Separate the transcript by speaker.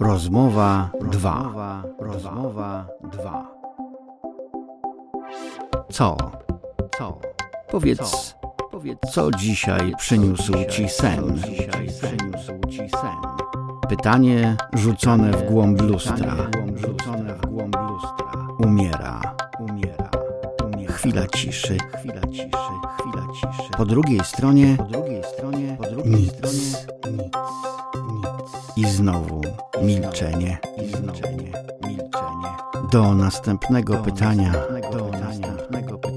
Speaker 1: Rozmowa 2. Rozmowa 2. Co? Co? Powiedz, powiedz, co dzisiaj przyniósł ci sen? Pytanie rzucone w głąb lustra. Umiera. Umiera. Chwila ciszy. Chwila ciszy. Chwila ciszy. Po drugiej stronie. Po drugiej stronie. Po drugiej nic. Stronie, nic. Nic. I znowu milczenie. I znowu milczenie. Do następnego pytania. Do następnego pytania.